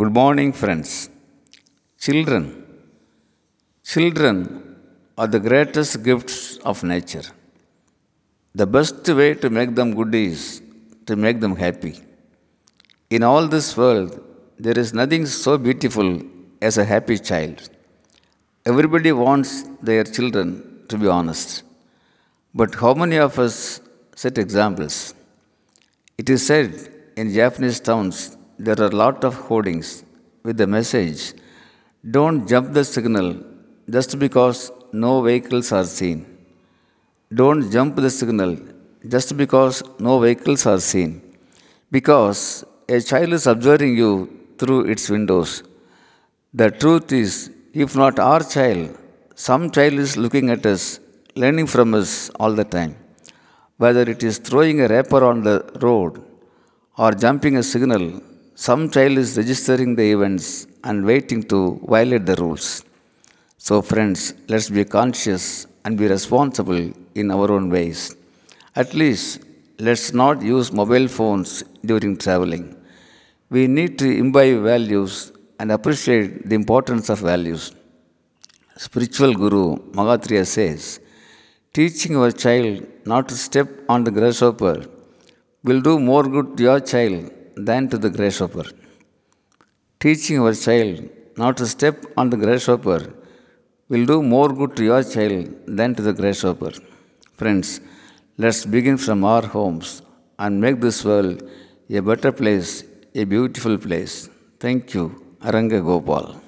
Good morning, friends. Children. Children are the greatest gifts of nature. The best way to make them good is to make them happy. In all this world, there is nothing so beautiful as a happy child. Everybody wants their children to be honest. But how many of us set examples? It is said in Japanese towns there are a lot of hoardings with the message don't jump the signal just because no vehicles are seen. Don't jump the signal just because no vehicles are seen. Because a child is observing you through its windows. The truth is, if not our child, some child is looking at us, learning from us all the time. Whether it is throwing a wrapper on the road or jumping a signal, some child is registering the events and waiting to violate the rules. So, friends, let's be conscious and be responsible in our own ways. At least, let's not use mobile phones during traveling. We need to imbibe values and appreciate the importance of values. Spiritual Guru Magatriya says, teaching our child not to step on the grasshopper will do more good to your child than to the grasshopper. Teaching our child not to step on the grasshopper will do more good to your child than to the grasshopper. Friends, let's begin from our homes and make this world a better place, a beautiful place. Thank you, Aranga Gopal.